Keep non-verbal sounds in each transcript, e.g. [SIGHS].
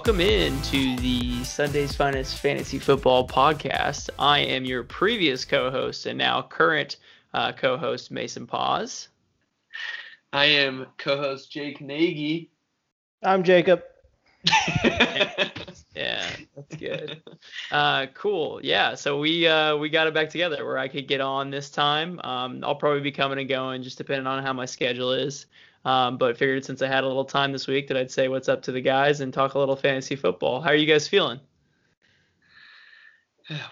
welcome in to the Sunday's Finest Fantasy Football Podcast. I am your previous co-host and now current uh, co-host Mason Paz. I am co-host Jake Nagy. I'm Jacob. [LAUGHS] yeah, that's good. Uh, cool. Yeah, so we uh, we got it back together where I could get on this time. Um, I'll probably be coming and going just depending on how my schedule is. Um, but figured since I had a little time this week that I'd say what's up to the guys and talk a little fantasy football. How are you guys feeling? [SIGHS]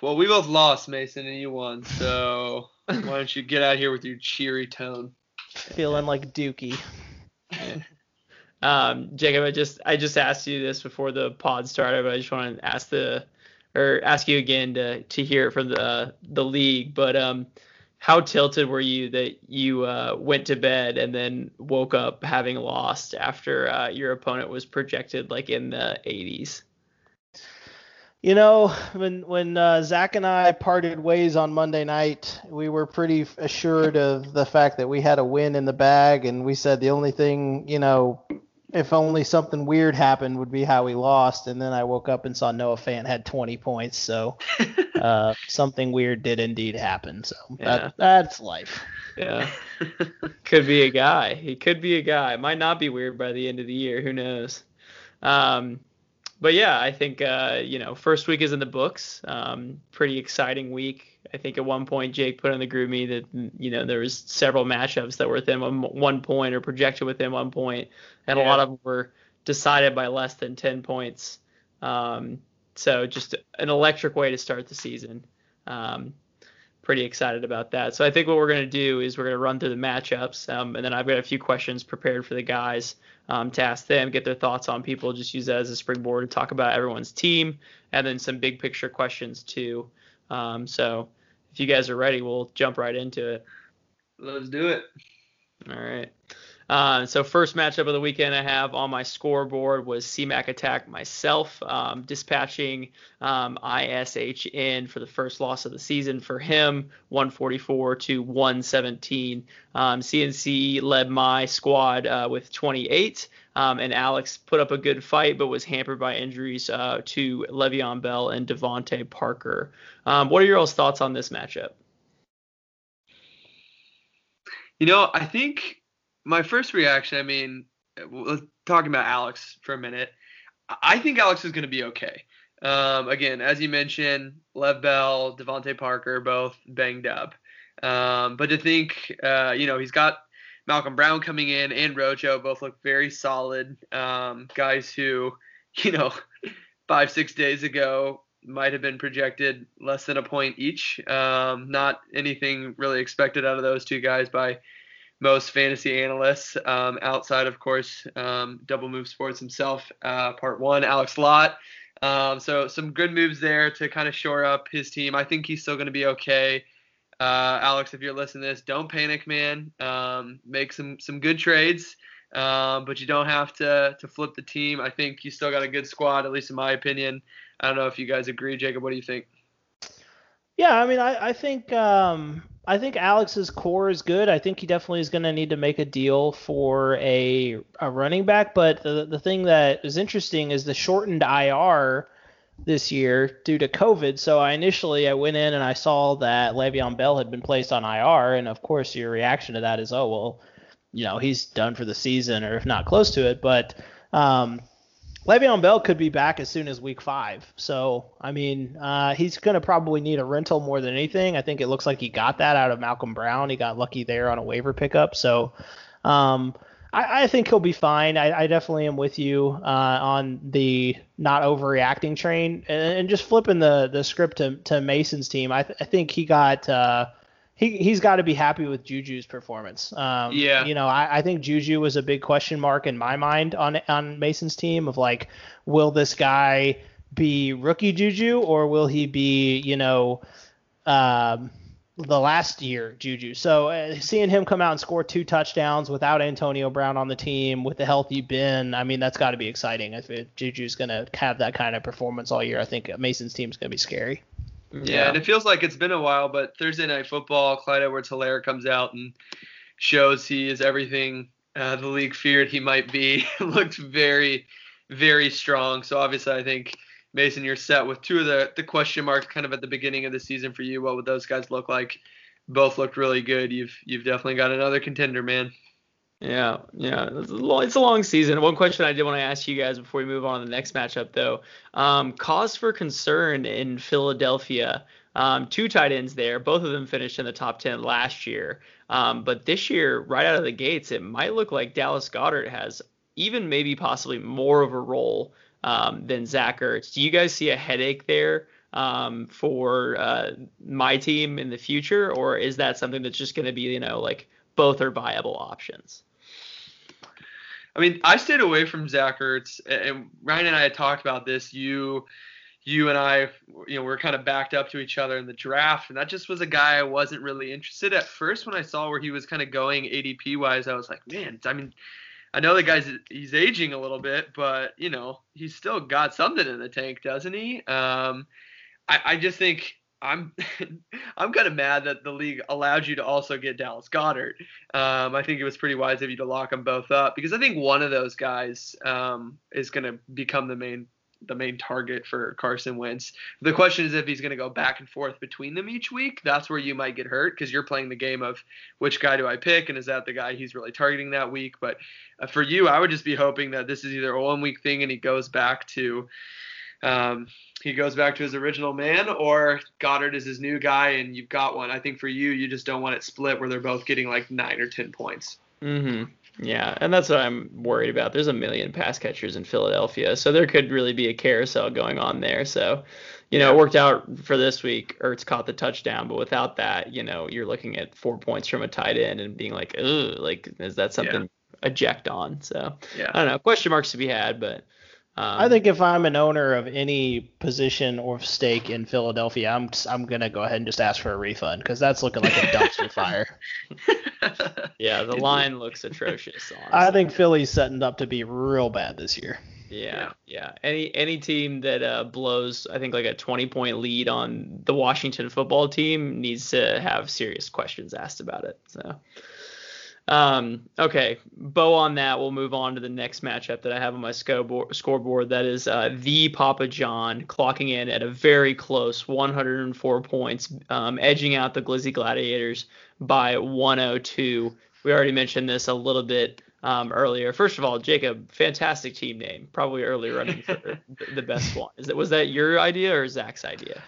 Well, we both lost, Mason, and you won. So why don't you get out here with your cheery tone? Feeling like Dookie. Um, Jacob, I just I just asked you this before the pod started, but I just want to ask the or ask you again to to hear it from the the league. But um, how tilted were you that you uh, went to bed and then woke up having lost after uh, your opponent was projected like in the 80s? You know, when when uh, Zach and I parted ways on Monday night, we were pretty assured of the fact that we had a win in the bag, and we said the only thing, you know, if only something weird happened, would be how we lost. And then I woke up and saw Noah Fant had 20 points, so [LAUGHS] uh, something weird did indeed happen. So Yeah. that, that's life. Yeah, [LAUGHS] could be a guy. He could be a guy. Might not be weird by the end of the year. Who knows? Um, but yeah, I think uh, you know, first week is in the books. Um, pretty exciting week. I think at one point Jake put in the group me that you know there was several matchups that were within one, one point or projected within one point, and a lot of them were decided by less than ten points. Um, so just an electric way to start the season. Um, pretty excited about that. So I think what we're going to do is we're going to run through the matchups, um, and then I've got a few questions prepared for the guys um, to ask them, get their thoughts on people, just use that as a springboard to talk about everyone's team, and then some big picture questions too. Um, so if you guys are ready, we'll jump right into it. Let's do it. All right. Uh, so first matchup of the weekend I have on my scoreboard was CMAC Attack myself, um, dispatching um, ISHN for the first loss of the season for him, 144 to 117. Um, CMC led my squad uh, with 28, um, and Alex put up a good fight, but was hampered by injuries uh, to Le'Veon Bell and DeVante Parker. Um, what are your all's thoughts on this matchup? You know, I think my first reaction. I mean, talking about Alex for a minute. I- think Alex is going to be okay. Um, again, as you mentioned, Lev Bell, DeVante Parker, both banged up. Um, but to think, uh, you know, he's got Malcolm Brown coming in and Rojo both look very solid. Um, guys who, [LAUGHS] you know, five, six days ago might have been projected less than a point each. Um, not anything really expected out of those two guys by most fantasy analysts, um, outside, of course, um, Double Move Sports himself, uh, part one, Alex Lott. Um, so some good moves there to kind of shore up his team. I think he's still going to be okay. Uh, Alex, if you're listening to this, don't panic, man. Um, make some some good trades, um, but you don't have to to flip the team. I think you still got a good squad, at least in my opinion. I don't know if you guys agree, Jacob. What do you think? Yeah, I mean, I, I think um, I think Alex's core is good. I think he definitely is going to need to make a deal for a a running back. But the the thing that is interesting is the shortened IR this year due to COVID. So I initially I went in and I saw that Le'Veon Bell had been placed on IR, and of course your reaction to that is, oh well, you know he's done for the season or if not close to it. But um, Le'Veon Bell could be back as soon as week five. So, I mean, uh, he's going to probably need a rental more than anything. I think it looks like he got that out of Malcolm Brown. He got lucky there on a waiver pickup. So, um, I, I think he'll be fine. I, I definitely am with you uh, on the not overreacting train and, and just flipping the, the script to, to Mason's team. I, th- I think he got. Uh, he, he's got to be happy with Juju's performance. Um, Yeah. You know, I, I think Juju was a big question mark in my mind on on Mason's team of like, will this guy be rookie Juju or will he be, you know, um, the last year Juju? So uh, seeing him come out and score two touchdowns without Antonio Brown on the team with the healthy Ben, I mean, that's got to be exciting. If, if Juju's going to have that kind of performance all year, I think Mason's team's going to be scary. Yeah, and it feels like it's been a while, but Thursday night football, Clyde Edwards Helaire comes out and shows he is everything uh, the league feared he might be. [LAUGHS] Looked very, very strong. So obviously, I think Mason, you're set with two of the the question marks kind of at the beginning of the season for you. What would those guys look like? Both looked really good. You've you've definitely got another contender, man. Yeah, yeah, it's a, long, season. One question I did want to ask you guys before we move on to the next matchup, though, um, cause for concern in Philadelphia. Um, two tight ends there, both of them finished in the top ten last year, um, but this year, right out of the gates, it might look like Dallas Goedert has even maybe possibly more of a role um, than Zach Ertz. Do you guys see a headache there? Um, for uh, my team in the future, or is that something that's just going to be, you know, like both are viable options? I mean, I stayed away from Zach Ertz, and Ryan and I had talked about this. You, you and I, you know, we're kind of backed up to each other in the draft, and that just was a guy I wasn't really interested at first when I saw where he was kind of going ADP wise. I was like, man, I mean, I know the guy's he's aging a little bit, but you know, he's still got something in the tank, doesn't he? Um, I, I just think I'm [LAUGHS] I'm kind of mad that the league allowed you to also get Dallas Goedert. Um, I think it was pretty wise of you to lock them both up because I think one of those guys um, is going to become the main the main target for Carson Wentz. The question is if he's going to go back and forth between them each week. That's where you might get hurt because you're playing the game of which guy do I pick and is that the guy he's really targeting that week. But uh, for you, I would just be hoping that this is either a one week thing and he goes back to um, he goes back to his original man, or Goedert is his new guy, and you've got one. I think for you, you just don't want it split where they're both getting like nine or ten points. Mm-hmm. Yeah, and that's what I'm worried about. There's a million pass catchers in Philadelphia, so there could really be a carousel going on there. So, you know, it worked out for this week. Ertz caught the touchdown, but without that, you know, you're looking at four points from a tight end and being like, ugh, like is that something yeah. eject on? So, yeah. I don't know. Question marks to be had, but um, I think if I'm an owner of any position or stake in Philadelphia, I'm I'm gonna go ahead and just ask for a refund because that's looking like a dumpster fire. [LAUGHS] yeah, the line looks atrocious. Honestly. I think Philly's setting up to be real bad this year. Yeah, yeah. Any any team that uh, blows, I think like a 20 point lead on the Washington football team needs to have serious questions asked about it. So. Um, okay, bow on that. We'll move on to the next matchup that I have on my scoreboard. That is uh, the Papa John clocking in at a very close 104 points, um, edging out the Glizzy Gladiators by 102. We already mentioned this a little bit um, earlier. First of all, Jacob, fantastic team name. Probably early running for [LAUGHS] the best one. Is that was that your idea or Zach's idea?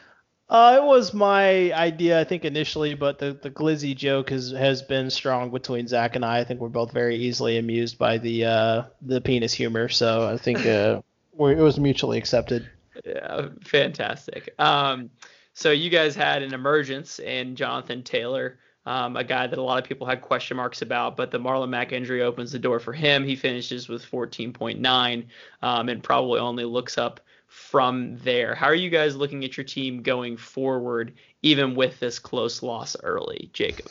Uh, it was my idea, I think, initially, but the, the glizzy joke has has been strong between Zach and I. I think we're both very easily amused by the uh, the penis humor, so I think uh, [LAUGHS] it was mutually accepted. Yeah, fantastic. Um, so you guys had an emergence in Jonathan Taylor, um, a guy that a lot of people had question marks about, but the Marlon Mack injury opens the door for him. He finishes with 14.9 um, and probably only looks up from there. How are you guys looking at your team going forward, even with this close loss early, Jacob?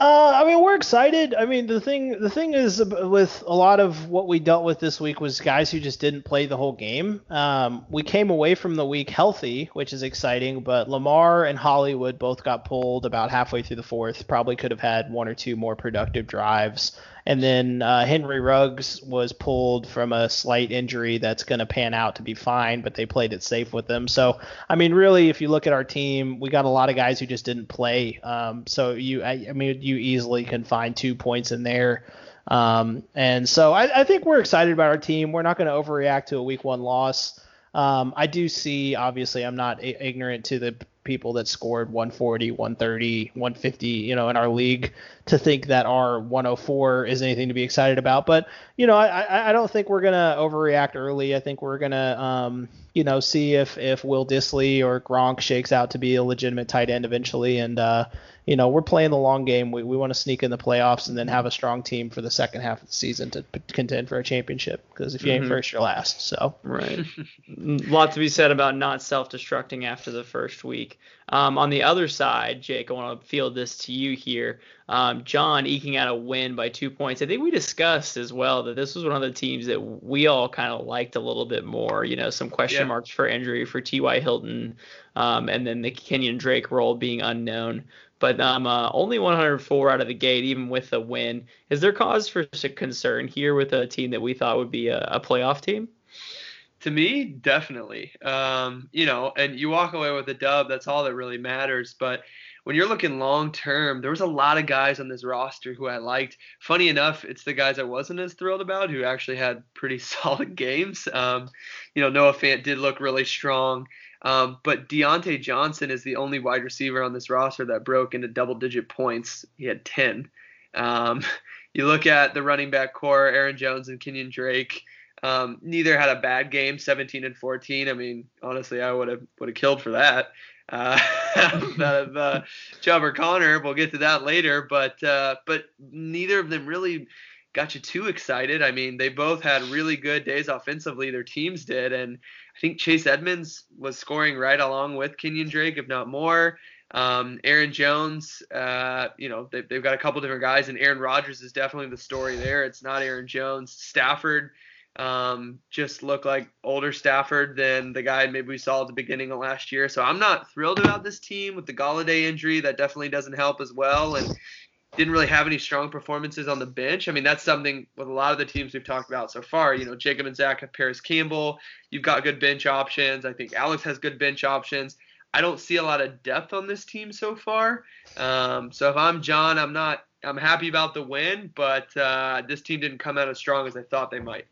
Uh, I mean, we're excited. I mean, the thing the thing is with a lot of what we dealt with this week was guys who just didn't play the whole game. Um, we came away from the week healthy, which is exciting, but Lamar and Hollywood both got pulled about halfway through the fourth. Probably could have had one or two more productive drives. And then uh, Henry Ruggs was pulled from a slight injury that's going to pan out to be fine, but they played it safe with him. So, I mean, really, if you look at our team, we got a lot of guys who just didn't play. Um, so you, I, I, mean, you easily can find two points in there. Um, and so I, I think we're excited about our team. We're not going to overreact to a week one loss. Um, I do see, obviously, I'm not ignorant to the people that scored 140, 130, 150, you know, in our league to think that our 104 is anything to be excited about. But, you know, I, I don't think we're going to overreact early. I think we're going to, um, you know, see if, if Will Dissly or Gronk shakes out to be a legitimate tight end eventually. And, uh, you know, we're playing the long game. We, we want to sneak in the playoffs and then have a strong team for the second half of the season to contend for a championship. Because if you mm-hmm. ain't first, you're last. So right, [LAUGHS] a lot to be said about not self-destructing after the first week. Um, on the other side, Jake, I want to field this to you here. Um, John eking out a win by two points. I think we discussed as well that this was one of the teams that we all kind of liked a little bit more. You know, some question yeah. marks for injury for T.Y. Hilton, um, and then the Kenyan Drake role being unknown. but um, uh, only 104 out of the gate, even with a win. Is there cause for concern here with a team that we thought would be a, a playoff team? To me, definitely. Um, you know, and you walk away with a dub. That's all that really matters. But when you're looking long term, there was a lot of guys on this roster who I liked. Funny enough, it's the guys I wasn't as thrilled about who actually had pretty [LAUGHS] solid games. Um, you know, Noah Fant did look really strong. Um, but Diontae Johnson is the only wide receiver on this roster that broke into double digit points. He had 10. Um, [LAUGHS] you look at the running back core, Aaron Jones and Kenyan Drake. Um, neither had a bad game, 17 and 14. I mean, honestly, I would have would have killed for that. Uh, [LAUGHS] Chubb or Conner, we'll get to that later, but uh, but neither of them really got you too excited. I mean, they both had really good days offensively. Their teams did, and I think Chase Edmonds was scoring right along with Kenyan Drake, if not more. Um, Aaron Jones, uh, you know, they, they've got a couple different guys, and Aaron Rodgers is definitely the story there. It's not Aaron Jones. Stafford um, just look like older Stafford than the guy maybe we saw at the beginning of last year. So I'm not thrilled about this team with the Golladay injury. That definitely doesn't help as well. And didn't really have any strong performances on the bench. I mean, that's something with a lot of the teams we've talked about so far. You know, Jacob and Zach have Parris Campbell. You've got good bench options. I think Alex has good bench options. I don't see a lot of depth on this team so far. Um, so if I'm John, I'm not. I'm happy about the win, but uh, this team didn't come out as strong as I thought they might.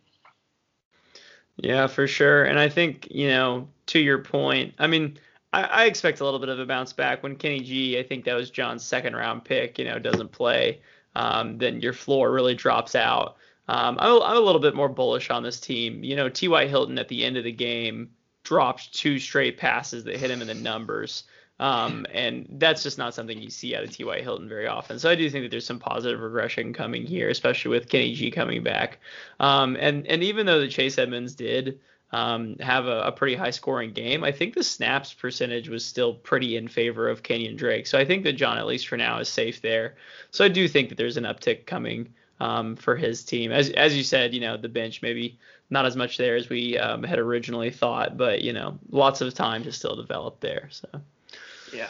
Yeah, for sure. And I think, you know, to your point, I mean, I, I, expect a little bit of a bounce back when Kenny G, I think that was John's second round pick, you know, doesn't play. Um, then your floor really drops out. Um, I'm, a, I'm a little bit more bullish on this team. You know, T.Y. Hilton at the end of the game dropped two straight passes that hit him in the numbers. Um, and that's just not something you see out of T.Y. Hilton very often. So I do think that there's some positive regression coming here, especially with Kenny G coming back. Um, and and even though the Chase Edmonds did um, have a, a, pretty high scoring game, I think the snaps percentage was still pretty in favor of Kenyan Drake. So I think that John, at least for now, is safe there. So I do think that there's an uptick coming. Um, for his team. As as you said, you know, the bench maybe not as much there as we um, had originally thought, but you know, lots of time to still develop there. So. Yeah.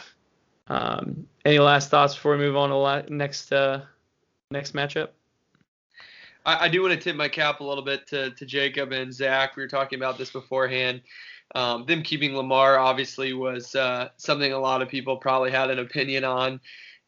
Um, any last thoughts before we move on to the next uh, next matchup? I, I do want to tip my cap a little bit to, to Jacob and Zach. We were talking about this beforehand. Um, them keeping Lamar obviously was uh, something a lot of people probably had an opinion on.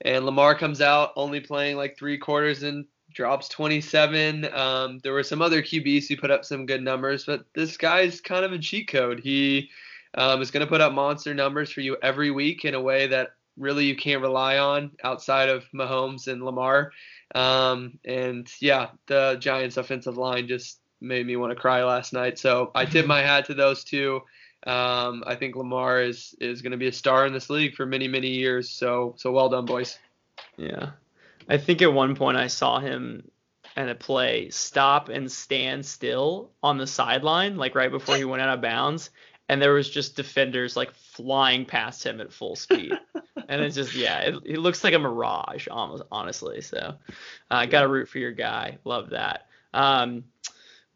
And Lamar comes out only playing like three quarters and drops 27. Um, there were some other QBs who put up some good numbers, but this guy's kind of a cheat code. He um, is going to put up monster numbers for you every week in a way that really you can't rely on outside of Mahomes and Lamar. Um, and yeah, the Giants' offensive line just made me want to cry last night. So I tip my hat to those two. Um, I think Lamar is is going to be a star in this league for many many years. So so well done, boys. Yeah, I think at one point I saw him at a play stop and stand still on the sideline, like right before he went out of bounds, and there was just defenders like flying past him at full speed. [LAUGHS] and it's just yeah, it, it, looks like a mirage almost honestly. So I uh, got to root for your guy. Love that. Um,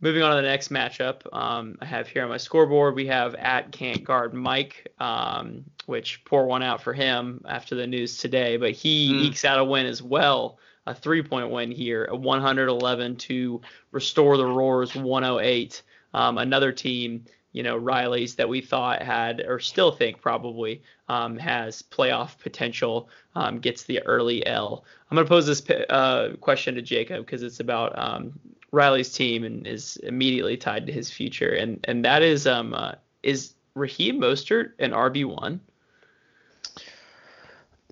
moving on to the next matchup, um, I have here on my scoreboard we have at can't guard Mike, um, which pour one out for him after the news today, but he mm. ekes out a win as well. A three point win here, a 111 to restore the Roars 108. Um, another team you know Riley's that we thought had or still think probably um, has playoff potential um, gets the early L. I'm to pose this uh, question to Jacob because it's about um, Riley's team and is immediately tied to his future, and and that is um uh, is Raheem Mostert an RB one?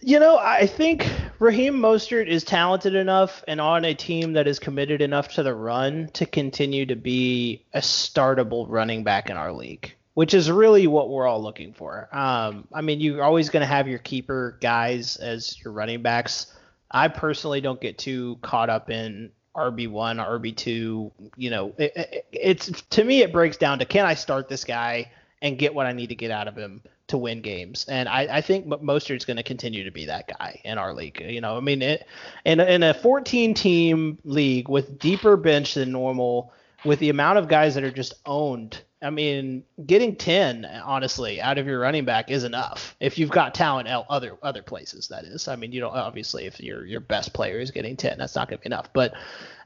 You know, I think Raheem Mostert is talented enough and on a team that is committed enough to the run to continue to be a startable running back in our league, which is really what we're all looking for. Um, I mean, you're always going to have your keeper guys as your running backs. I personally don't get too caught up in RB one, RB two. You know, it, it, it's to me it breaks down to can I start this guy and get what I need to get out of him to win games. And I, I think Mostert's going to continue to be that guy in our league. You know, I mean, it, in, in a 14 team league with deeper bench than normal, with the amount of guys that are just owned I mean, getting 10, honestly, out of your running back is enough. If you've got talent out other other places, that is. I mean, you don't obviously if your your best player is getting 10, that's not going to be enough. But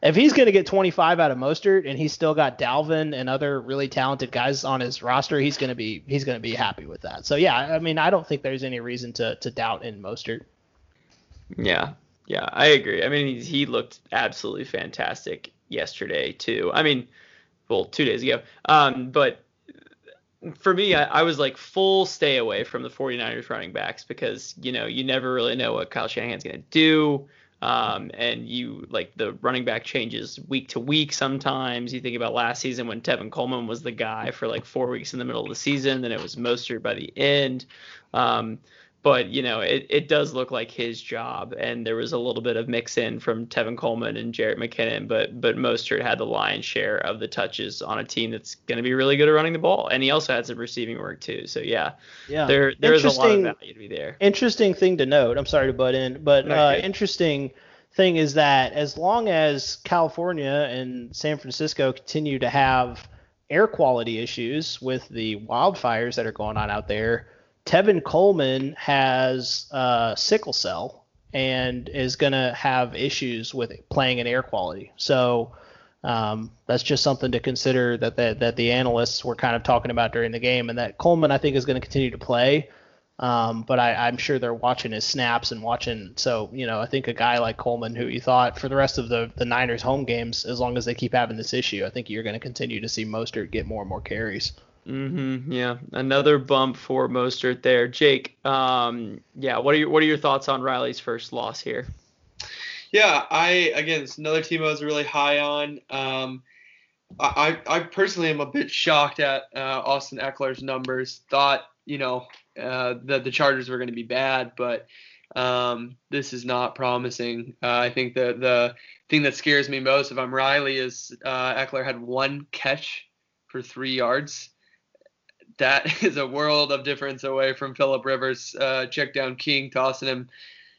if he's going to get 25 out of Mostert and he's still got Dalvin and other really talented guys on his roster, he's going to be he's going to be happy with that. So yeah, I mean, I don't think there's any reason to to doubt in Mostert. Yeah, yeah, I agree. I mean, he, he looked absolutely fantastic yesterday too. I mean well, two days ago. Um, but for me, I, I, was like full stay away from the 49ers running backs because, you know, you never really know what Kyle Shanahan's going to do. Um, and you like the running back changes week to week sometimes. You think about last season when Tevin Coleman was the guy for like four weeks in the middle of the season, then it was Mostert by the end. Um, but you know it, it does look like his job and there was a little bit of mix in from Tevin Coleman and Jerick McKinnon but but Mostert had the lion's share of the touches on a team that's going to be really good at running the ball and he also had some receiving work too so yeah. Yeah. There there is a lot of value to be there. interesting thing to note I'm sorry to butt in but uh, interesting thing is that as long as California and San Francisco continue to have air quality issues with the wildfires that are going on out there Tevin Coleman has uh, sickle cell and is going to have issues with playing in air quality. So um, that's just something to consider that, that that the analysts were kind of talking about during the game, and that Coleman I think is going to continue to play. Um, but I, am sure they're watching his snaps and watching. So you know, I think a guy like Coleman, who you thought for the rest of the the Niners home games, as long as they keep having this issue, I think you're going to continue to see Mostert get more and more carries. Mm-hmm. Yeah, another bump for Mostert there. Jake, um, yeah, what are your what are your thoughts on Riley's first loss here? Yeah, I again, it's another team I was really high on. Um, I I personally am a bit shocked at uh, Austin Ekeler's numbers. Thought you know uh, that the Chargers were going to be bad, but um, this is not promising. Uh, I think the the thing that scares me most if I'm Riley is uh, Ekeler had one catch for three yards that [LAUGHS] is a world of difference away from Philip Rivers, uh, check down king, tossing him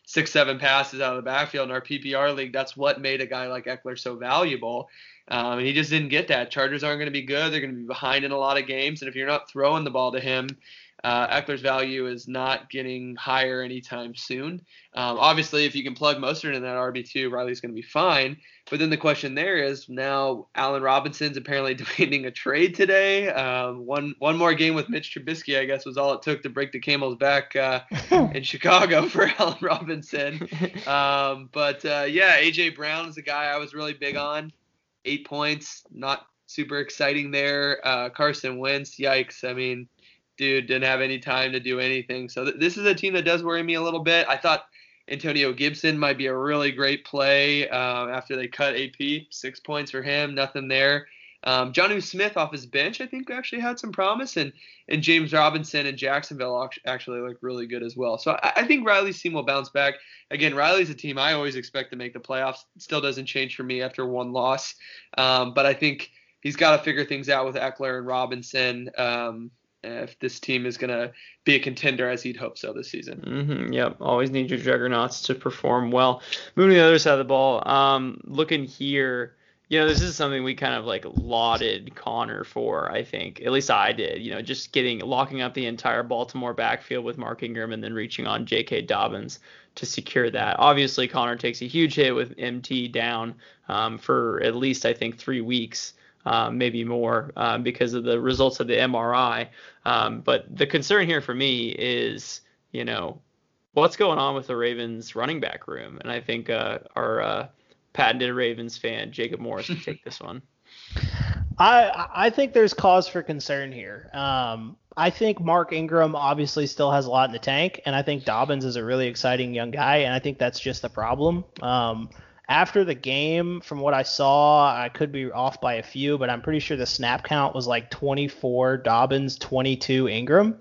six, seven passes out of the backfield in our PPR league. That's what made a guy like Ekeler so valuable. Um, and he just didn't get that. Chargers aren't going to be good. They're going to be behind in a lot of games. And if you're not throwing the ball to him, uh, Ekeler's value is not getting higher anytime soon. Um, obviously, if you can plug Mostert in that RB2, Riley's going to be fine. But then the question there is now Allen Robinson's apparently [LAUGHS] demanding a trade today. Um, one one more game with Mitch Trubisky, I guess, was all it took to break the camel's back uh, [LAUGHS] in Chicago [LAUGHS] for Allen Robinson. Um, but uh, yeah, AJ Brown is a guy I was really big on. Eight points, not super exciting there. Uh, Carson Wentz, yikes. I mean, dude didn't have any time to do anything. So th- this is a team that does worry me a little bit. I thought Antonio Gibson might be a really great play uh, after they cut AP. Six points for him, nothing there. Um, Jonnu Smith off his bench, I think, actually had some promise, and and James Robinson and Jacksonville actually look really good as well. So I, I, think Riley's team will bounce back. Again, Riley's a team I always expect to make the playoffs. Still doesn't change for me after one loss, um, but I think he's got to figure things out with Ekeler and Robinson. Um, if this team is going to be a contender as he'd hope so this season. Mm-hmm, yep, always need your juggernauts to perform well. Moving to the other side of the ball, um, looking here, you know, this is something we kind of like lauded Connor for. I think, at least I did. You know, just getting locking up the entire Baltimore backfield with Mark Ingram and then reaching on J.K. Dobbins to secure that. Obviously, Connor takes a huge hit with MT down um, for at least I think three weeks um, maybe more um, because of the results of the MRI. Um, but the concern here for me is, you know, what's going on with the Ravens running back room? And I think uh, our uh, patented Ravens fan, Jacob Morris, can take this one. [LAUGHS] I I think there's cause for concern here. Um, I think Mark Ingram obviously still has a lot in the tank, and I think Dobbins is a really exciting young guy, and I think that's just the problem. Um, after the game, from what I saw, I could be off by a few, but I'm pretty sure the snap count was like 24 Dobbins, 22 Ingram,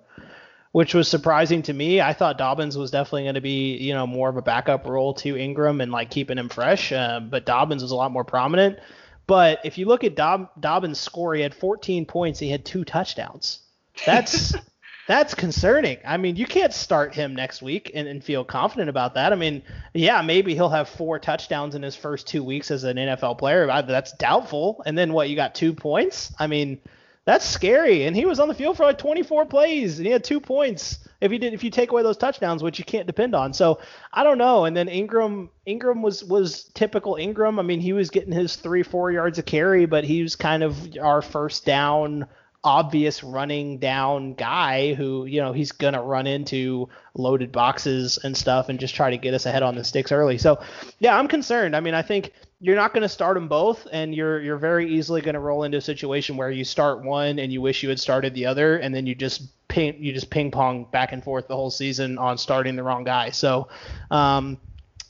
which was surprising to me. I thought Dobbins was definitely going to be, you know, more of a backup role to Ingram and like keeping him fresh, uh, but Dobbins was a lot more prominent. But if you look at Dob- Dobbins' score, he had 14 points, he had two touchdowns. That's [LAUGHS] that's concerning. I mean, you can't start him next week and, and, feel confident about that. I mean, yeah, maybe he'll have four touchdowns in his first two weeks as an NFL player. That's doubtful. And then what? You got two points. I mean, that's scary. And he was on the field for like 24 plays and he had two points. If you did, if you take away those touchdowns, which you can't depend on. So I don't know. And then Ingram, Ingram was was typical Ingram. I mean, he was getting his three, four yards of carry, but he was kind of our first down obvious running down guy who, you know, he's going to run into loaded boxes and stuff and just try to get us ahead on the sticks early. So, yeah, I'm concerned. I mean, I think you're not going to start them both and you're you're very easily going to roll into a situation where you start one and you wish you had started the other and then you just ping you just ping pong back and forth the whole season on starting the wrong guy. So, um,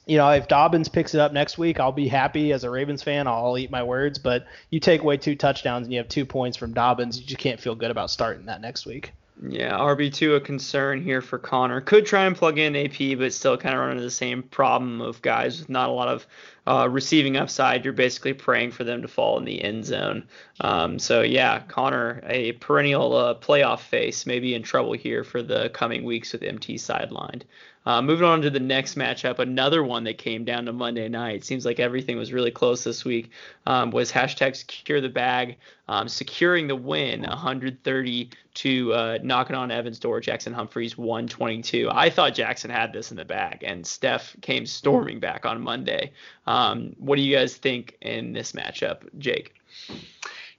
you know, if Dobbins picks it up next week, I'll be happy as a Ravens fan. I'll eat my words. But you take away two touchdowns and you have two points from Dobbins, you just can't feel good about starting that next week. Yeah, RB2 a concern here for Connor. Could try and plug in AP, but still kind of run into the same problem of guys with not a lot of uh, receiving upside. You're basically praying for them to fall in the end zone. Um, so yeah, Connor, a perennial uh, playoff face, may be in trouble here for the coming weeks with MT sidelined. Uh, moving on to the next matchup, another one that came down to Monday night. Seems like everything was really close this week. Um, was hashtag secure the bag, um, securing the win, 130 to uh, knocking on Evans' door. Jackson Humphreys 122. I thought Jackson had this in the bag, and Steph came storming back on Monday. Um, what do you guys think in this matchup, Jake?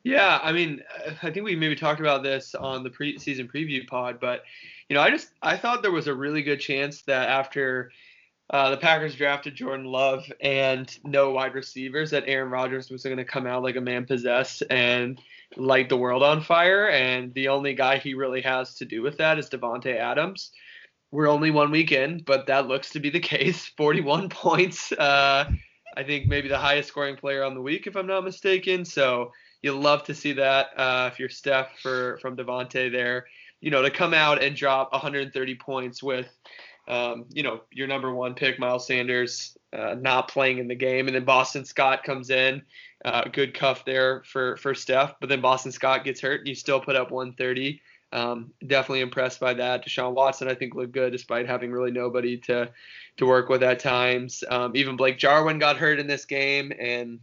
Yeah, I mean, I think we maybe talked about this on the preseason preview pod, but you know, I just I thought there was a really good chance that after uh, the Packers drafted Jordan Love and no wide receivers, that Aaron Rodgers was going to come out like a man possessed and light the world on fire. And the only guy he really has to do with that is Davante Adams. We're only one week in, but that looks to be the [LAUGHS] case. 41 points. Uh, I think maybe the highest scoring player on the week, if I'm not mistaken. So you love to see that uh, if you're Steph for from Davante there you know, to come out and drop 130 points with, um, you know, your number one pick, Miles Sanders, uh, not playing in the game, and then Boston Scott comes in, uh, good cuff there for for Steph, but then Boston Scott gets hurt, and you still put up 130. Um, definitely impressed by that. Deshaun Watson, I think, looked good despite having really nobody to to work with at times. Um, even Blake Jarwin got hurt in this game, and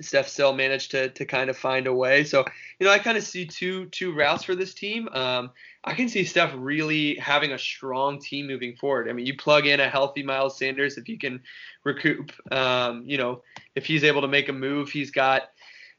Steph still managed to to kind of find a way. So you know, I kind of see two two routes for this team. Um, I can see Steph really having a strong team moving forward. I mean, you plug in a healthy Miles Sanders if you can recoup. Um, you know, if he's able to make a move, he's got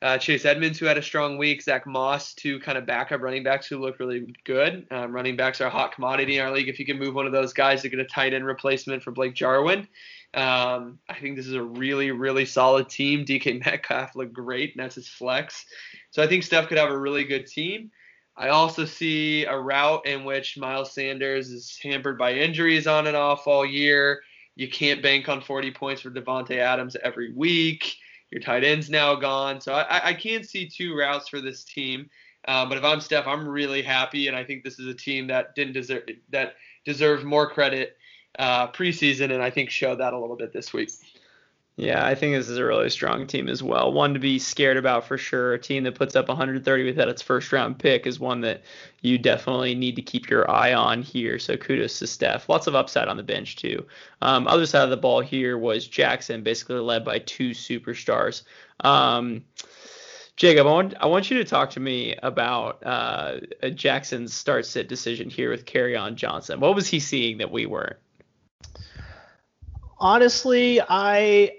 uh, Chase Edmonds who had a strong week, Zach Moss, two kind of backup running backs who look really good. Um, running backs are a hot commodity in our league. If you can move one of those guys to get a tight end replacement for Blake Jarwin, um, I think this is a really, really solid team. DK Metcalf looked great, and that's his flex. So I think Steph could have a really good team. I also see a route in which Miles Sanders is hampered by injuries on and off all year. You can't bank on 40 points for Davante Adams every week. Your tight end's now gone, so I, I can't see two routes for this team. Um, but if I'm Steph, I'm really happy, and I think this is a team that didn't deserve that deserved more credit uh, preseason, and I think showed that a little bit this week. Yeah, I think this is a really strong team as well. One to be scared about for sure. A team that puts up 130 without its first round pick is one that you definitely need to keep your eye on here. So kudos to Steph. Lots of upside on the bench too. Um, other side of the ball here was Jackson, basically led by two superstars. Um, Jacob, I want I want you to talk to me about uh, Jackson's start sit decision here with Kerryon Johnson. What was he seeing that we weren't? Honestly, I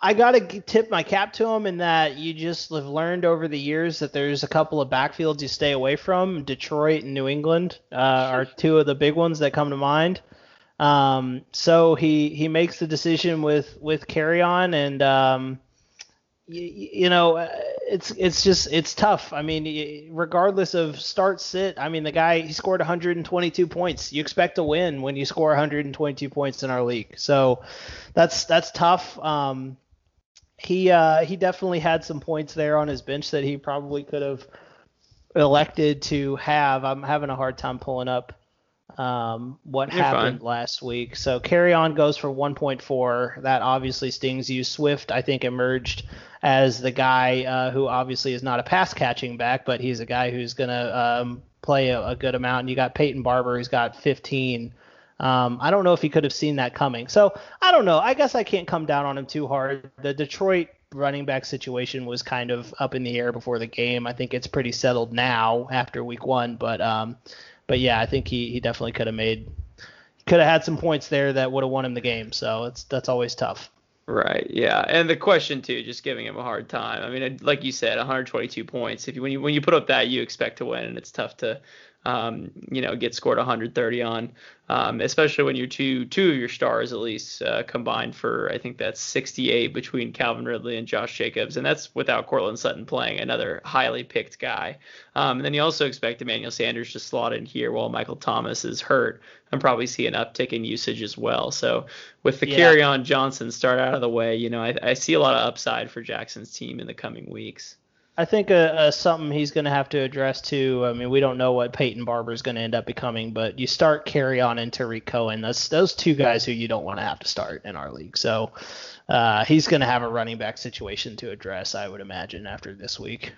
I, got to tip my cap to him in that you just have learned over the years that there's a couple of backfields you stay away from. Detroit and New England uh, are two of the big ones that come to mind. Um, so he he makes the decision with with Kerryon, and um, you, you know uh, it's it's just it's tough. I mean, regardless of start sit, I mean the guy he scored 122 points. You expect to win when you score 122 points in our league. So that's that's tough. Um, he uh, he definitely had some points there on his bench that he probably could have elected to have. I'm having a hard time pulling up um, what You're happened fine. last week. So Kerryon goes for 1.4. That obviously stings you. Swift, I think, emerged as the guy uh, who obviously is not a pass catching back, but he's a guy who's going to um, play a, a good amount. And you got Peyton Barber, who's got 15. Um, I don't know if he could have seen that coming. So I don't know. I guess I can't come down on him too hard. The Detroit running back situation was kind of up in the air before the game. I think it's pretty settled now after week one, but um, but yeah, I think he, he definitely could have made could have had some points there that would have won him the game. So it's that's always tough. Right. Yeah. And the question too, just giving him a hard time. I mean, like you said, 122 points. If you when you when you put up that, you expect to win, and it's tough to, um, you know, get scored 130 on, um, especially when you're two two of your stars at least uh, combined for I think that's 68 between Calvin Ridley and Josh Jacobs, and that's without Courtland Sutton playing, another highly picked guy. Um, and then you also expect Emmanuel Sanders to slot in here while Michael Thomas is hurt and probably see an uptick in usage as well. So with the Yeah. Kerryon Johnson start out of the way, you know, I, I see a lot of upside for Jackson's team in the coming weeks. I think uh, uh, something he's going to have to address too. I mean, we don't know what Peyton Barber is going to end up becoming, but you start Kerryon and Tarik Cohen. Those those two guys who you don't want to have to start in our league. So uh, he's going to have a running back situation to address, I would imagine, after this week.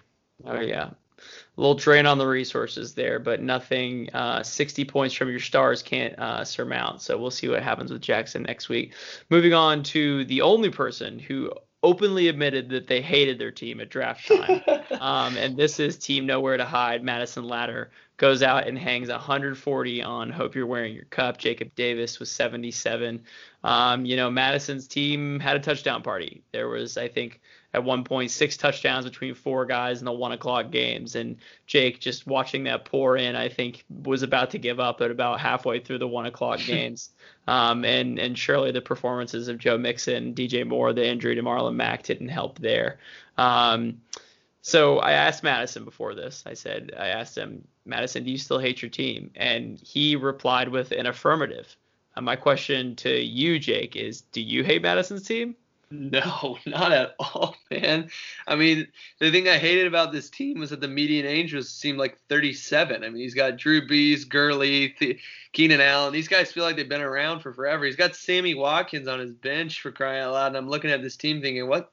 Oh yeah, a little drain on the resources there, but nothing. Uh, 60 points from your stars can't uh, surmount. So we'll see what happens with Jackson next week. Moving on to the only person who openly admitted that they hated their team at draft time. [LAUGHS] um, and this is Team Nowhere to Hide. Madison Ladder goes out and hangs 140 on Hope You're Wearing Your Cup. Jacob Davis was 77. Um, you know, Madison's team had a touchdown party. There was, I think, at one point six touchdowns between four guys in the one o'clock games. And Jake, just watching that pour in, I think was about to give up at about halfway through the one o'clock [LAUGHS] games. Um, and and surely the performances of Joe Mixon, DJ Moore, the injury to Marlon Mack didn't help there. Um, so I asked Madison before this. I said, I asked him, Madison, do you still hate your team? And he replied with an affirmative. Uh, my question to you, Jake, is do you hate Madison's team? No, [LAUGHS] not at all, man. I mean, the thing I hated about this team was that the median age was seemed like 37. I mean, he's got Drew Brees, Gurley, Th- Keenan Allen. These guys feel like they've been around for forever. He's got Sammy Watkins on his bench for crying out loud. And I'm looking at this team thinking, what,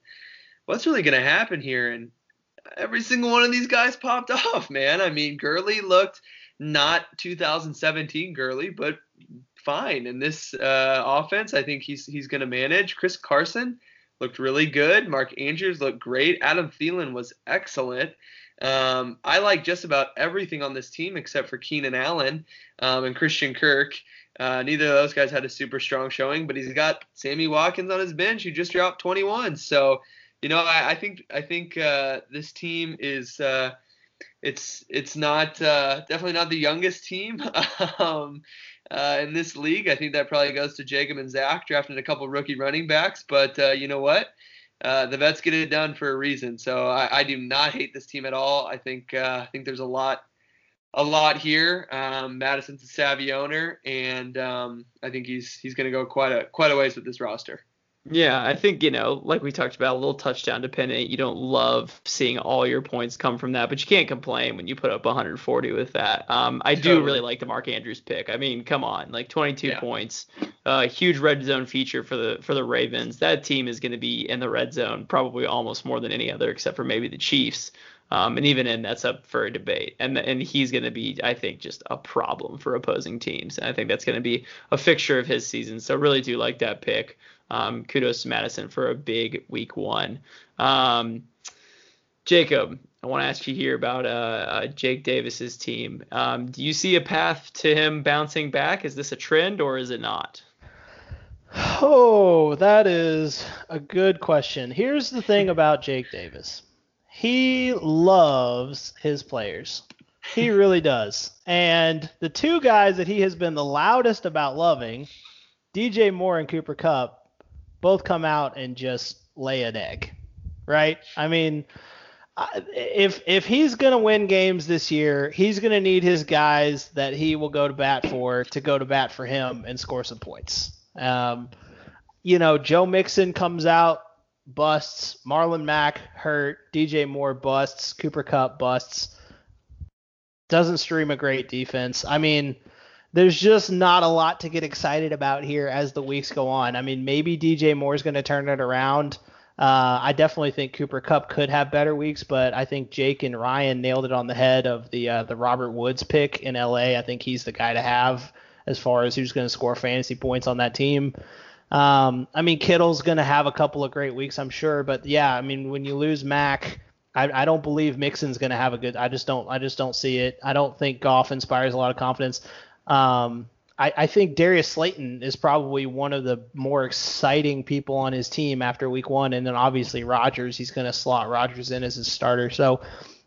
what's really gonna happen here? And every single one of these guys popped [LAUGHS] off, man. I mean, Gurley looked not 2017 Gurley, but fine in this uh, offense. I think he's he's going to manage. Chris Carson looked really good. Mark Andrews looked great. Adam Thielen was excellent. Um, I like just about everything on this team except for Keenan Allen um, and Christian Kirk. Uh, neither of those guys had a super strong showing, but he's got Sammy Watkins on his bench who just dropped 21. So, you know, I, I think I think uh, this team is uh, it's it's not uh, definitely not the youngest team. [LAUGHS] um, uh, in this league. I think that probably goes to Jacob and Zach drafting a couple rookie running backs. But uh, you know what? Uh, the vets get it done for a reason. So I, I do not hate this team at all. I think I think there's a lot a lot here. Um, Madison's a savvy owner, and um, I think he's he's going to go quite a quite a ways with this roster. Yeah, I think, you know, like we talked about, a little touchdown dependent. You don't love seeing all your points come from that, but you can't complain when you put up 140 with that. Um, I do really like the Mark Andrews pick. I mean, come on, like 22 Yeah. points, uh, huge red zone feature for the for the Ravens. That team is going to be in the red zone probably almost more than any other, except for maybe the Chiefs. Um, and even then, that's up for a debate. And and he's going to be, I think, just a problem for opposing teams. And I think that's going to be a fixture of his season. So really do like that pick. Um, kudos to Madison for a big week one. Um, Jacob, I want to ask you here about uh, uh, Jake Davis's team. Um, do you see a path to him bouncing back? Is this a trend or is it not? Oh, that is a good question. Here's the thing about Jake Davis. He loves his players. He really does. And the two guys that he has been the loudest about loving, DJ Moore and Cooper Kupp, both come out and just lay an egg. Right? I mean, if if he's to win games this year, he's to need his guys that he will go to bat for to go to bat for him and score some points. Um, you know, Joe Mixon comes out, busts. Marlon Mack hurt. DJ Moore busts. Cooper Kupp busts. Doesn't stream a great defense. I mean, there's just not a lot to get excited about here as the weeks go on. I mean, maybe DJ Moore is going to turn it around. Uh, I definitely think Cooper Kupp could have better weeks, but I think Jake and Ryan nailed it on the head of the uh, the Robert Woods pick in LA. I think he's the guy to have as far as who's going to score fantasy points on that team. Um, I mean, Kittle's going to have a couple of great weeks, I'm sure, but yeah, I mean, when you lose Mack, I, I don't believe Mixon's going to have a good. I just don't. I just don't see it. I don't think Goff inspires a lot of confidence. Um, I, I think Darius Slayton is probably one of the more exciting people on his team after week one, and then obviously Rodgers. He's going to slot Rodgers in as his starter. So,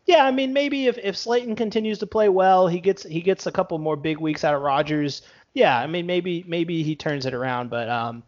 yeah, I mean maybe if, if Slayton continues to play well, he gets he gets a couple more big weeks out of Rodgers. Yeah, I mean maybe maybe he turns it around, but um,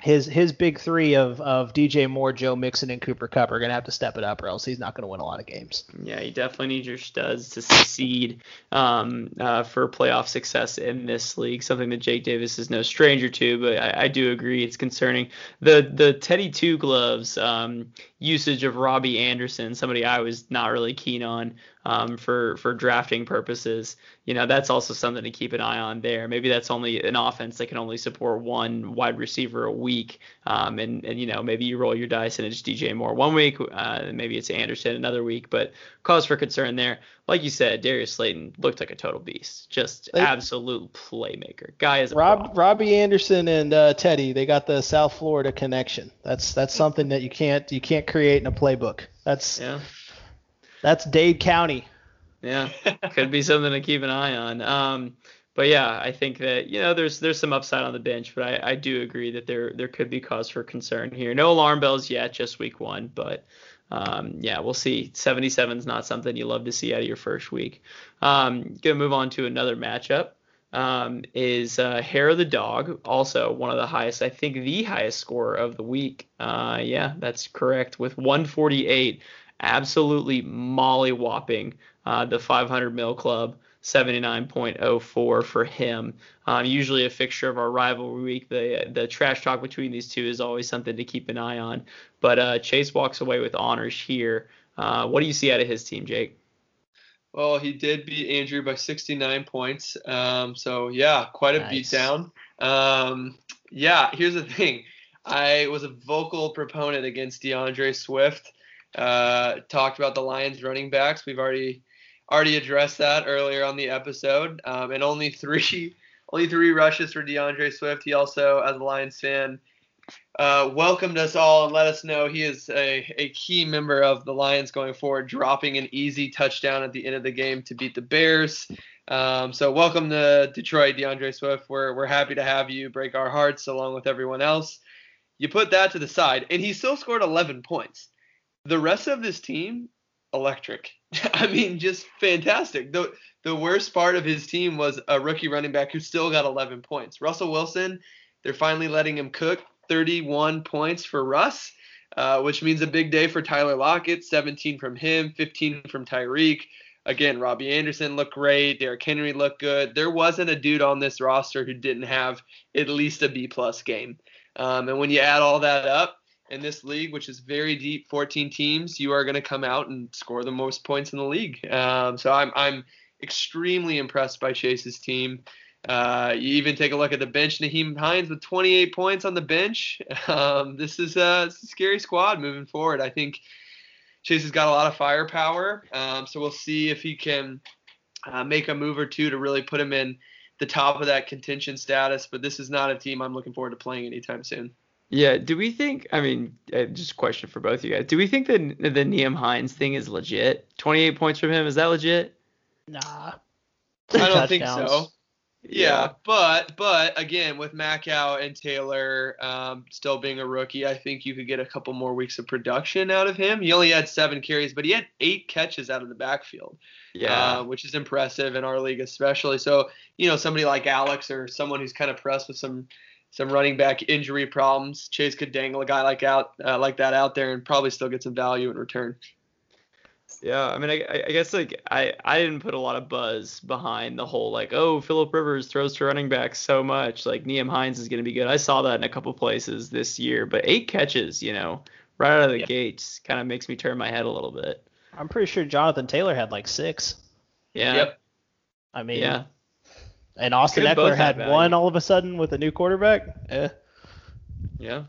his his big three of, of DJ Moore, Joe Mixon, and Cooper Kupp are to have to step it up, or else he's not to win a lot of games. Yeah, you definitely need your studs to succeed um, uh, for playoff success in this league. Something that Jake Davis is no stranger to, but I, I do agree it's concerning. The the Teddy Two Gloves um, usage of Robbie Anderson, somebody I was not really keen on um, for for drafting purposes. You know, that's also something to keep an eye on there. Maybe that's only an offense that can only support one wide receiver a week, um, and and you know maybe you roll your dice and it's DJ Moore one week, uh, maybe it's Anderson another week, but cause for concern there. Like you said, Darius Slayton looked like a total beast, just absolute playmaker. Guy is Rob Robbie Anderson and uh, Teddy. They got the South Florida connection. That's that's something that you can't you can't create in a playbook. That's yeah. That's Dade County. Yeah, could be something to keep an eye on. Um, but yeah, I think that you know there's there's some upside on the bench, but I, I do agree that there there could be cause for concern here. No alarm bells yet, just week one, but um, yeah, we'll see. 77 is not something you love to see out of your first week. Um, gonna move on to another matchup. Um, is uh, Hair of the Dog, also one of the highest, I think the highest score of the week. Uh, yeah, that's correct, with 148 absolutely mollywhopping uh, the 500 mil club. 79.04 for him. Um, usually a fixture of our rivalry week. The the trash talk between these two is always something to keep an eye on. But uh, Chase walks away with honors here. Uh, what do you see out of his team, Jake? Well, he did beat Andrew by 69 points. Um, so yeah, quite a nice. beatdown. Um, yeah, here's the thing. I was a vocal proponent against D'Andre Swift. Uh, talked about the Lions running backs. We've already already addressed that earlier on the episode. Um, and only three [LAUGHS] only three rushes for DeAndre Swift. He also, as a Lions fan, uh, welcomed us all and let us know he is a, a key member of the Lions going forward, dropping an easy touchdown at the end of the game to beat the Bears. Um, so welcome to Detroit, DeAndre Swift. We're we're happy to have you break our hearts along with everyone else. You put that to the side, and he still scored 11 points the rest of this team, electric. [LAUGHS] I mean, just fantastic. The the worst part of his team was a rookie running back who still got 11 points. Russell Wilson, they're finally letting him cook. 31 points for Russ, uh, which means a big day for Tyler Lockett. 17 from him, 15 from Tyreek. Again, Robbie Anderson looked great. Derrick Henry looked good. There wasn't a dude on this roster who didn't have at least a B plus game. Um, and when you add all that up, in this league, which is very deep, 14 teams, you are going to come out and score the most points in the league. Um, so I'm I'm extremely impressed by Chase's team. Uh, you even take a look at the bench, Nyheim Hines with 28 points on the bench. [LAUGHS] Um, this is a, a, scary squad moving forward. I think Chase has got a lot of firepower, um, so we'll see if he can uh, make a move or two to really put him in the top of that contention status. But this is not a team I'm looking forward to playing anytime soon. Yeah. Do we think? I mean, uh, just a question for both of you guys. Do we think that the Nyheim Hines thing is legit? 28 points from him is that legit? Nah. I don't think so. Yeah, yeah, but but again, with Mack out and Taylor um, still being a rookie, I think you could get a couple more weeks of production out of him. He only had seven carries, but he had eight catches out of the backfield. Yeah, uh, which is impressive in our league, especially. So you know, somebody like Alex or someone who's kind of pressed with some some running back injury problems. Chase could dangle a guy like out uh, like that out there and probably still get some value in return. Yeah, I mean, I, I guess like I, I didn't put a lot of buzz behind the whole like, oh, Philip Rivers throws to running backs so much, like Nyheim Hines is going to be good. I saw that in a couple places this year, but eight catches, you know, right out of the gates, kind of makes me turn my head a little bit. I'm pretty sure Jonathan Taylor had like six. Yeah. Yep. I mean, yeah. And Austin Could Ekeler had one all of a sudden with a new quarterback. Eh. Yeah.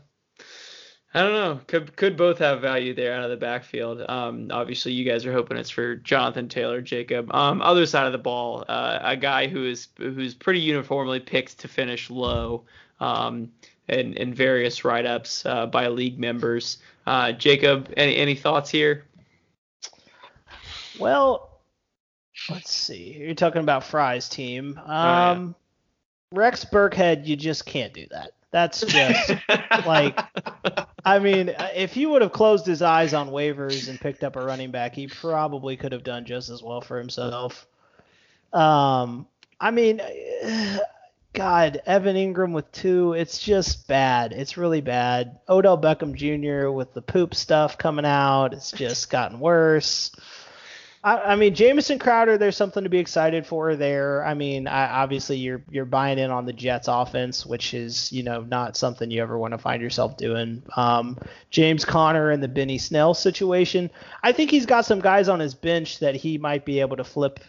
I don't know. Could could both have value there out of the backfield. Um, obviously, you guys are hoping it's for Jonathan Taylor, Jacob. Um, other side of the ball, uh, a guy who is who's pretty uniformly picked to finish low, um, in in various write-ups uh, by league members. Uh, Jacob, any any thoughts here? Well, let's see. You're talking about Fry's team. Um, yeah. Rex Burkhead, you just can't do that. That's just [LAUGHS] like, I mean, if he would have closed his eyes on waivers and picked up a running back, he probably could have done just as well for himself. Um, I mean, [SIGHS] God, Evan Engram with two, it's just bad. It's really bad. Odell Beckham Jr. with the poop stuff coming out, it's just gotten worse. I, I mean, Jamison Crowder, there's something to be excited for there. I mean, I, obviously you're you're buying in on the Jets offense, which is you know not something you ever want to find yourself doing. Um, James Conner and the Benny Snell situation, I think he's got some guys on his bench that he might be able to flip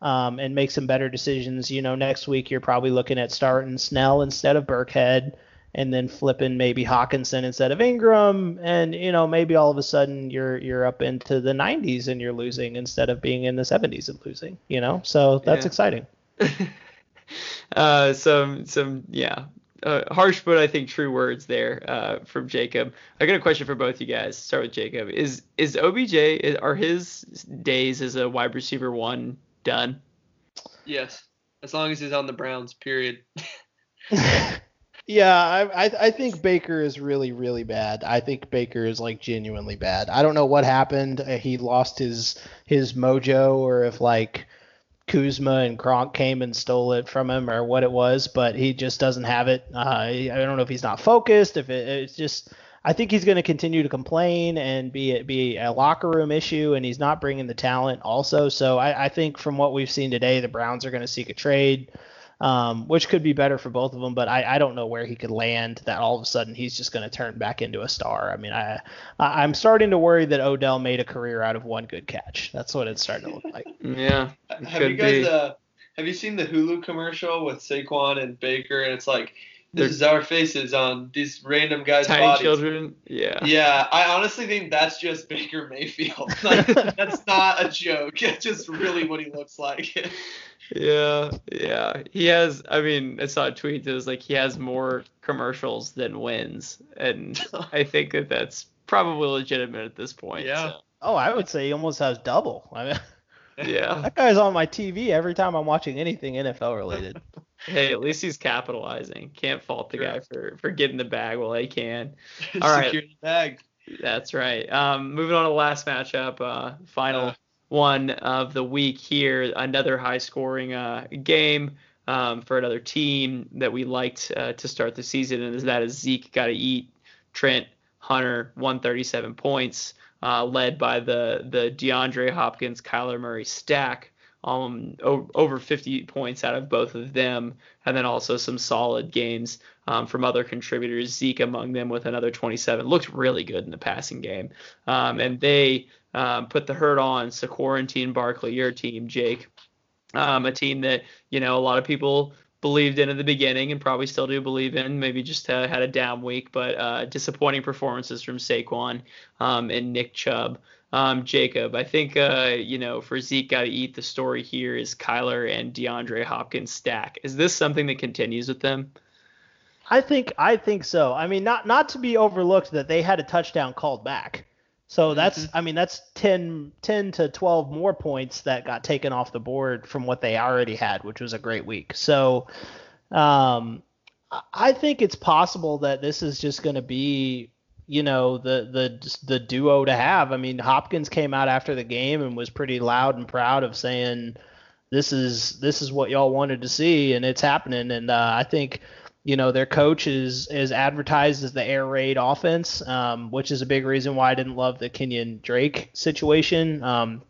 um, and make some better decisions. You know, next week you're probably looking at starting Snell instead of Burkhead and then flipping maybe Hockenson instead of Engram, and you know maybe all of a sudden you're you're up into the 90s and you're losing instead of being in the 70s and losing. You know, so that's Yeah. exciting. [LAUGHS] uh, some some yeah, uh, harsh but I think true words there uh, from Jacob. I got a question for both you guys. Start with Jacob. Is is OBJ is- are his days as a wide receiver one done? Yes, as long as he's on the Browns. Period. [LAUGHS] [LAUGHS] yeah, I, I I think Baker is really really bad. I think Baker is like genuinely bad. I don't know what happened. Uh, He lost his his mojo, or if like Kuzma and Kronk came and stole it from him, or what it was. But he just doesn't have it. Uh, I don't know if he's not focused. If it, it's just. I think he's going to continue to complain and be be a locker room issue, and he's not bringing the talent also. So I, I think from what we've seen today, the Browns are going to seek a trade um, which could be better for both of them. But I, I don't know where he could land that all of a sudden he's just going to turn back into a star. I mean, I, I I'm starting to worry that Odell made a career out of one good catch. That's what it's starting to look like. [LAUGHS] Yeah, Have you guys uh have you seen the Hulu commercial with Saquon and Baker and it's like They're- this is our faces on these random guys' Tiny bodies. children. Yeah. Yeah, I honestly think that's just Baker Mayfield. [LAUGHS] Like that's not a joke. [LAUGHS] It's just really what he looks like. [LAUGHS] Yeah, yeah. He has. I mean, I saw a tweet that was like he has more commercials than wins, and I think that that's probably legitimate at this point. Yeah. Oh, I would say he almost has double. I mean, yeah. that guy's on my TV every time I'm watching anything NFL related. Hey, at least he's capitalizing. Can't fault the Sure. guy for for getting the bag while he can. [LAUGHS] All right. Secure the bag. That's right. Um, moving on to the last matchup, uh, final Uh. one of the week here. Another high scoring uh, game um, for another team that we liked uh, to start the season, and is that is Zeke got to eat Trent Hunter 137 points, uh, led by the the DeAndre Hopkins Kyler Murray stack. Um, o- over 50 points out of both of them, and then also some solid games um, from other contributors. Zeke among them with another 27. Looked really good in the passing game. Um, and they um, put the hurt on. So quarantine Barkley, your team, Jake, um, a team that you know a lot of people believed in at the beginning and probably still do believe in. Maybe just uh, had a down week, but uh, disappointing performances from Saquon um, and Nick Chubb. Um, Jacob, I think uh, you know for Zeke got to eat. The story here is Kyler and DeAndre Hopkins stack. Is this something that continues with them? I think I think so. I mean, not not to be overlooked that they had a touchdown called back. So that's I mean that's 10, 10 to 12 more points that got taken off the board from what they already had, which was a great week. So um, I- I think it's possible that this is just going to be you know the the the duo to have. I mean, Hopkins came out after the game and was pretty loud and proud of saying this is this is what y'all wanted to see and it's happening and uh, I think you know their coach is is advertised as the air raid offense, um, which is a big reason why I didn't love the Kenyan Drake situation. Um,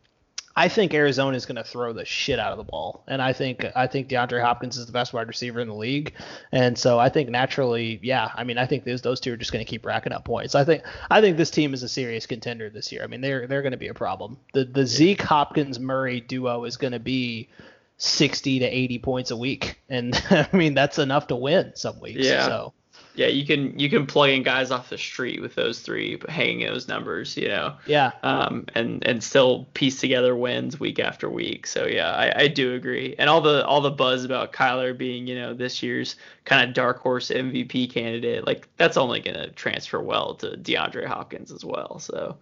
I think Arizona is going to throw the shit out of the ball, and I think I think DeAndre Hopkins is the best wide receiver in the league, and so I think naturally, yeah, I mean I think those those two are just going to keep racking up points. I think I think this team is a serious contender this year. I mean they're they're going to be a problem. The the Zeke Hopkins Murray duo is going to be 60 to 80 points a week, and [LAUGHS] I mean that's enough to win some weeks. Yeah. So yeah, you can you can plug in guys off the street with those three hanging those numbers, you know. Yeah. Um, and and still piece together wins week after week. So yeah, I, I do agree. And all the all the buzz about Kyler being you know this year's kind of dark horse MVP candidate, like that's only gonna transfer well to DeAndre Hopkins as well. So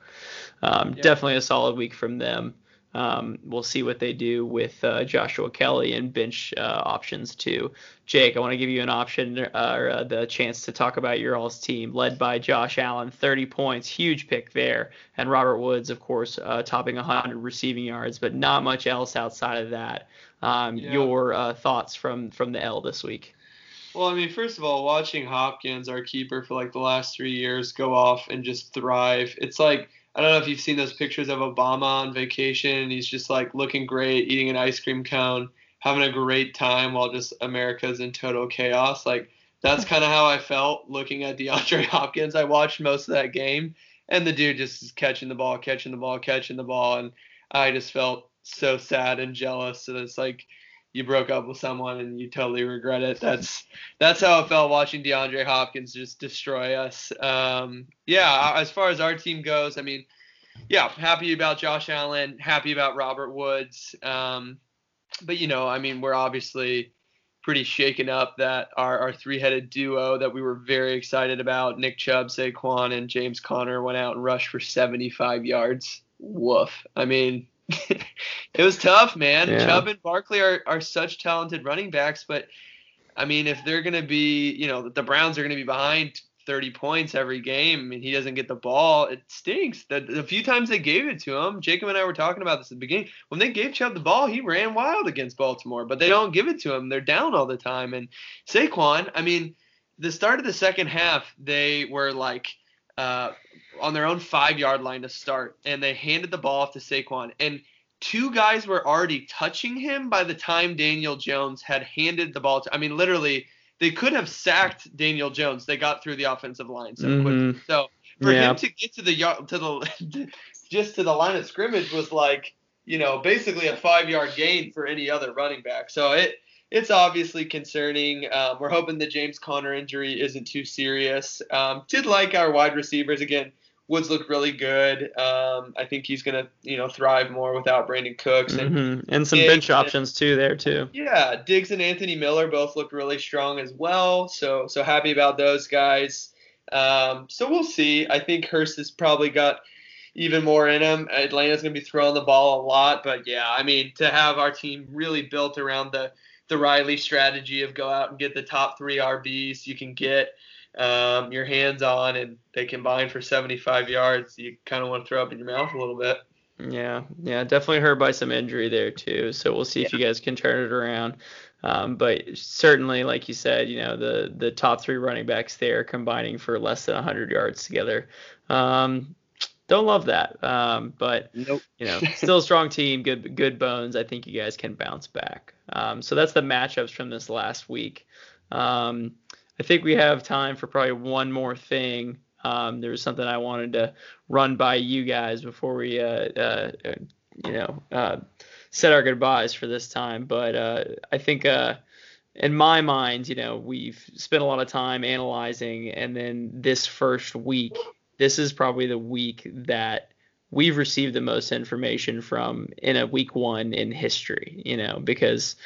um, yeah. definitely a solid week from them. Um, we'll see what they do with uh, Joshua Kelley and bench uh, options too. Jake, I want to give you an option uh, or uh, the chance to talk about your all's team, led by Josh Allen, 30 points, huge pick there, and Robert Woods, of course, uh, topping 100 receiving yards, but not much else outside of that. Um, yeah. Your uh, thoughts from from the L this week? Well, I mean, first of all, watching Hopkins, our keeper for like the last three years, go off and just thrive. It's like I don't know if you've seen those pictures of Obama on vacation. He's just like looking great, eating an ice cream cone, having a great time while just America's in total chaos. Like that's [LAUGHS] kind of how I felt looking at DeAndre [LAUGHS] Hopkins. I watched most of that game, and the dude just is catching the ball, catching the ball, catching the ball, and I just felt so sad and jealous. And it's like you broke up with someone and you totally regret it. That's that's how it felt watching DeAndre Hopkins just destroy us. Um, yeah, as far as our team goes, I mean, yeah, happy about Josh Allen, happy about Robert Woods. Um, but you know, I mean, we're obviously pretty shaken up that our, our three-headed duo that we were very excited about, Nick Chubb, Saquon, and James Conner, went out and rushed for 75 yards. Woof. I mean, [LAUGHS] it was tough, man. Yeah. Chubb and Barkley are, are such talented running backs, but I mean, if they're going to be, you know, the Browns are going to be behind 30 points every game and he doesn't get the ball, it stinks. The, the few times they gave it to him, Jacob and I were talking about this at the beginning. When they gave Chubb the ball, he ran wild against Baltimore, but they don't give it to him. They're down all the time. And Saquon, I mean, the start of the second half, they were like, uh, on their own five yard line to start, and they handed the ball off to Saquon. And two guys were already touching him by the time Daniel Jones had handed the ball to. I mean, literally, they could have sacked Daniel Jones. They got through the offensive line so mm-hmm. quickly. So for yeah. him to get to the yard to the [LAUGHS] just to the line of scrimmage was like you know basically a five yard gain for any other running back. So it it's obviously concerning. Um, we're hoping the James Conner injury isn't too serious. Um, did like our wide receivers again. Woods looked really good. Um, I think he's gonna, you know, thrive more without Brandin Cooks and mm-hmm. and some Diggs bench options too there too. Yeah, Diggs and Anthony Miller both looked really strong as well. So so happy about those guys. Um, so we'll see. I think Hurst has probably got even more in him. Atlanta's gonna be throwing the ball a lot, but yeah, I mean to have our team really built around the the Riley strategy of go out and get the top three RBs you can get um, your hands on and they combine for 75 yards. You kind of want to throw up in your mouth a little bit. Yeah, yeah, definitely hurt by some injury there too. So we'll see yeah. if you guys can turn it around. Um, but certainly, like you said, you know the the top three running backs there combining for less than 100 yards together. Um, don't love that. Um, but nope. you know, still a strong team, good good bones. I think you guys can bounce back. Um, so that's the matchups from this last week. Um, I think we have time for probably one more thing. Um, there was something I wanted to run by you guys before we, uh, uh, you know, uh, said our goodbyes for this time. But uh, I think uh, in my mind, you know, we've spent a lot of time analyzing, and then this first week, this is probably the week that we've received the most information from in a week one in history, you know, because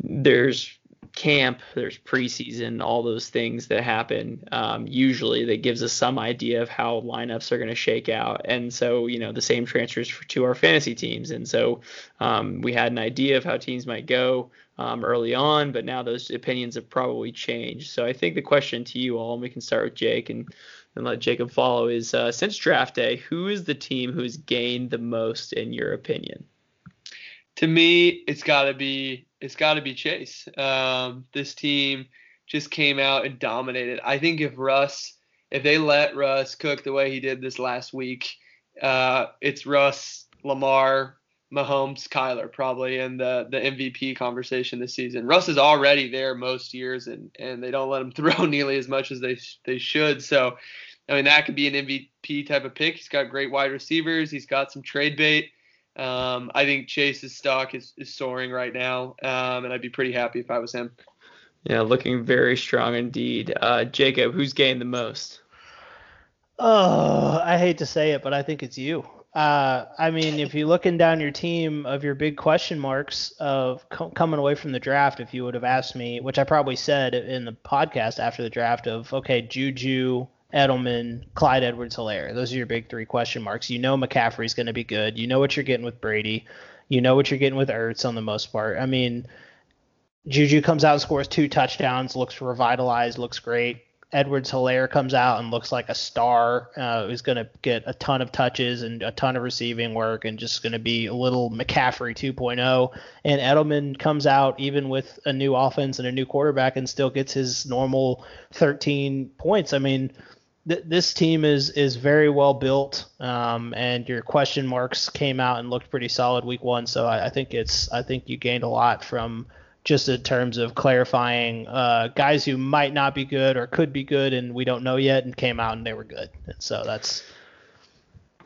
there's camp, there's preseason, all those things that happen. Um, usually, that gives us some idea of how lineups are going to shake out. And so, you know, the same transfers for, to our fantasy teams. And so, um, we had an idea of how teams might go um, early on, but now those opinions have probably changed. So, I think the question to you all, and we can start with Jake and and let Jacob follow, is uh, since draft day, who is the team who's gained the most in your opinion? To me, it's got to be it's got to be Chase. Um, this team just came out and dominated. I think if Russ, if they let Russ cook the way he did this last week, uh, it's Russ, Lamar, Mahomes, Kyler probably in the the MVP conversation this season. Russ is already there most years, and and they don't let him [LAUGHS] throw nearly as much as they they should. So, I mean that could be an MVP type of pick. He's got great wide receivers. He's got some trade bait. Um, I think Chase's stock is, is soaring right now, um, and I'd be pretty happy if I was him. Yeah, looking very strong indeed. Uh, Jacob, who's gained the most? Oh, I hate to say it, but I think it's you. Uh, I mean, if you're looking down your team of your big question marks of co- coming away from the draft, if you would have asked me, which I probably said in the podcast after the draft, of okay, Juju, Edelman, Clyde Edwards Helaire. Those are your big three question marks. You know McCaffrey's going to be good. You know what you're getting with Brady. You know what you're getting with Ertz on the most part. I mean, Juju comes out and scores two touchdowns, looks revitalized, looks great. Edwards Helaire comes out and looks like a star. Uh, he's going to get a ton of touches and a ton of receiving work and just going to be a little McCaffrey 2.0. And Edelman comes out even with a new offense and a new quarterback and still gets his normal 13 points. I mean, th- this team is is very well built, um, and your question marks came out and looked pretty solid week one. So I, I think it's I think you gained a lot from just in terms of clarifying uh, guys who might not be good or could be good and we don't know yet and came out and they were good. And so that's.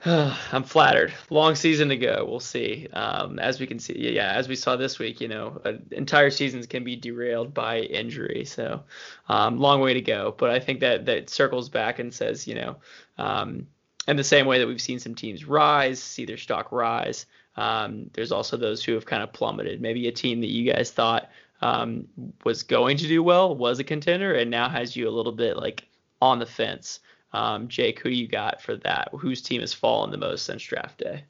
[SIGHS] I'm flattered. Long season to go. We'll see. Um, as we can see, yeah, as we saw this week, you know, uh, entire seasons can be derailed by injury. So, um, long way to go. But I think that that circles back and says, you know, um, in the same way that we've seen some teams rise, see their stock rise. Um, there's also those who have kind of plummeted. Maybe a team that you guys thought um, was going to do well, was a contender, and now has you a little bit like on the fence. Um, Jake, who you got for that? Whose team has fallen the most since draft day?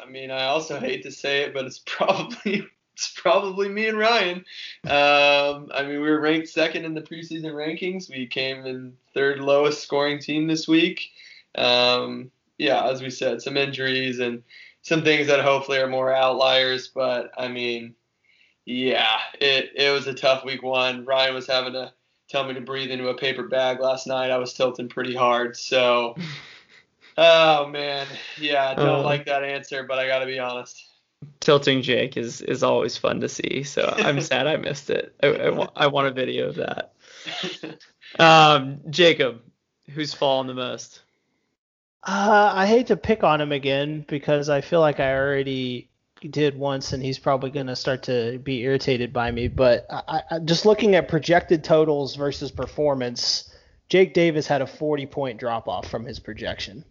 I mean, I also hate to say it, but it's [LAUGHS] probably it's probably me and Ryan. Um, I mean, we were ranked second in the preseason rankings. We came in third lowest scoring team this week. Um, yeah, as we said, some injuries and some things that hopefully are more outliers. But I mean, yeah, it it was a tough week one. Ryan was having to tell me to breathe into a paper bag last night. I was tilting pretty hard. So, [LAUGHS] oh man, yeah, I don't uh, like that answer, but I got to be honest. Tilting Jake is is always fun to see. So I'm [LAUGHS] sad I missed it. I, I, want, I want a video of that. [LAUGHS] Um, Jacob, who's fallen the most? Uh, I hate to pick on him again because I feel like I already did once, and he's probably going to start to be irritated by me. But I, I, just looking at projected totals versus performance, Jake Davis had a 40 point drop off from his projection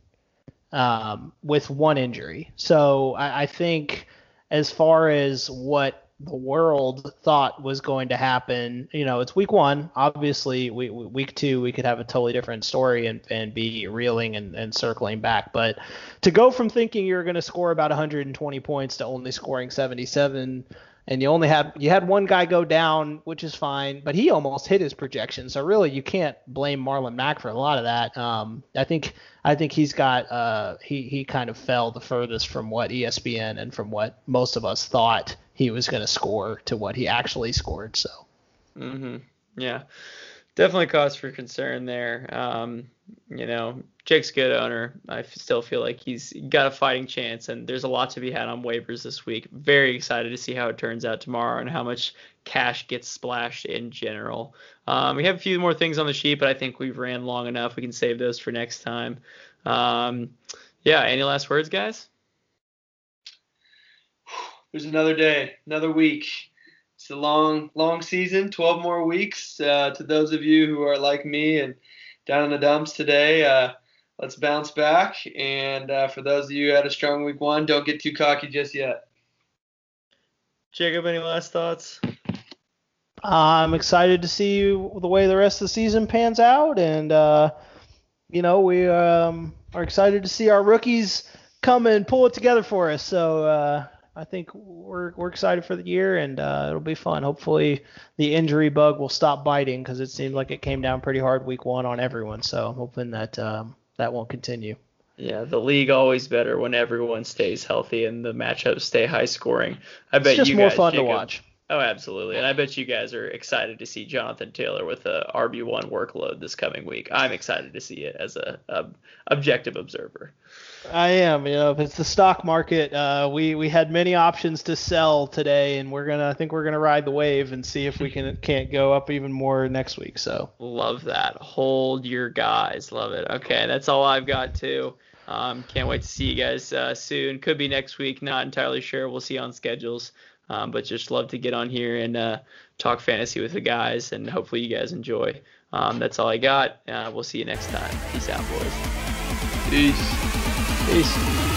um, with one injury. So I, I think as far as what the world thought was going to happen. You know, it's week one. Obviously, we, week two we could have a totally different story and, and be reeling and, and circling back. But to go from thinking you're going to score about 120 points to only scoring 77 and you only had you had one guy go down, which is fine, but he almost hit his projection. So really, you can't blame Marlon Mack for a lot of that. Um, I think I think he's got uh, he he kind of fell the furthest from what ESPN and from what most of us thought he was going to score to what he actually scored. So. Mm-hmm. Yeah definitely cause for concern there. Um, you know, Jake's good owner. I still feel like he's got a fighting chance, and there's a lot to be had on waivers this week. Very excited to see how it turns out tomorrow and how much cash gets splashed in general. Um, we have a few more things on the sheet, but I think we've ran long enough. We can save those for next time. Um, yeah, any last words, guys? [SIGHS] There's another day, another week it's a long, long season, 12 more weeks. Uh, to those of you who are like me and down in the dumps today, uh, let's bounce back. And uh, for those of you who had a strong week one, don't get too cocky just yet. Jacob, any last thoughts? I'm excited to see the way the rest of the season pans out, and uh, you know we um, are excited to see our rookies come and pull it together for us. So uh, I think we're we're excited for the year and uh, it'll be fun. Hopefully the injury bug will stop biting because it seemed like it came down pretty hard week one on everyone. So I'm hoping that um, that won't continue. Yeah, the league always better when everyone stays healthy and the matchups stay high scoring. I it's bet just you more guys, fun Jacob, to watch. Oh, absolutely. And I bet you guys are excited to see Jonathan Taylor with a RB1 workload this coming week. I'm excited to see it as a, a objective observer. I am. You know, if it's the stock market, uh, we we had many options to sell today, and we're gonna. I think we're gonna ride the wave and see if we can [LAUGHS] can't go up even more next week. So love that. Hold your guys. Love it. Okay, that's all I've got too. Um, can't wait to see you guys uh, soon. Could be next week. Not entirely sure. We'll see on schedules. Um, but just love to get on here and uh, talk fantasy with the guys, and hopefully you guys enjoy. Um, that's all I got. Uh, we'll see you next time. Peace out, boys. Peace. Peace.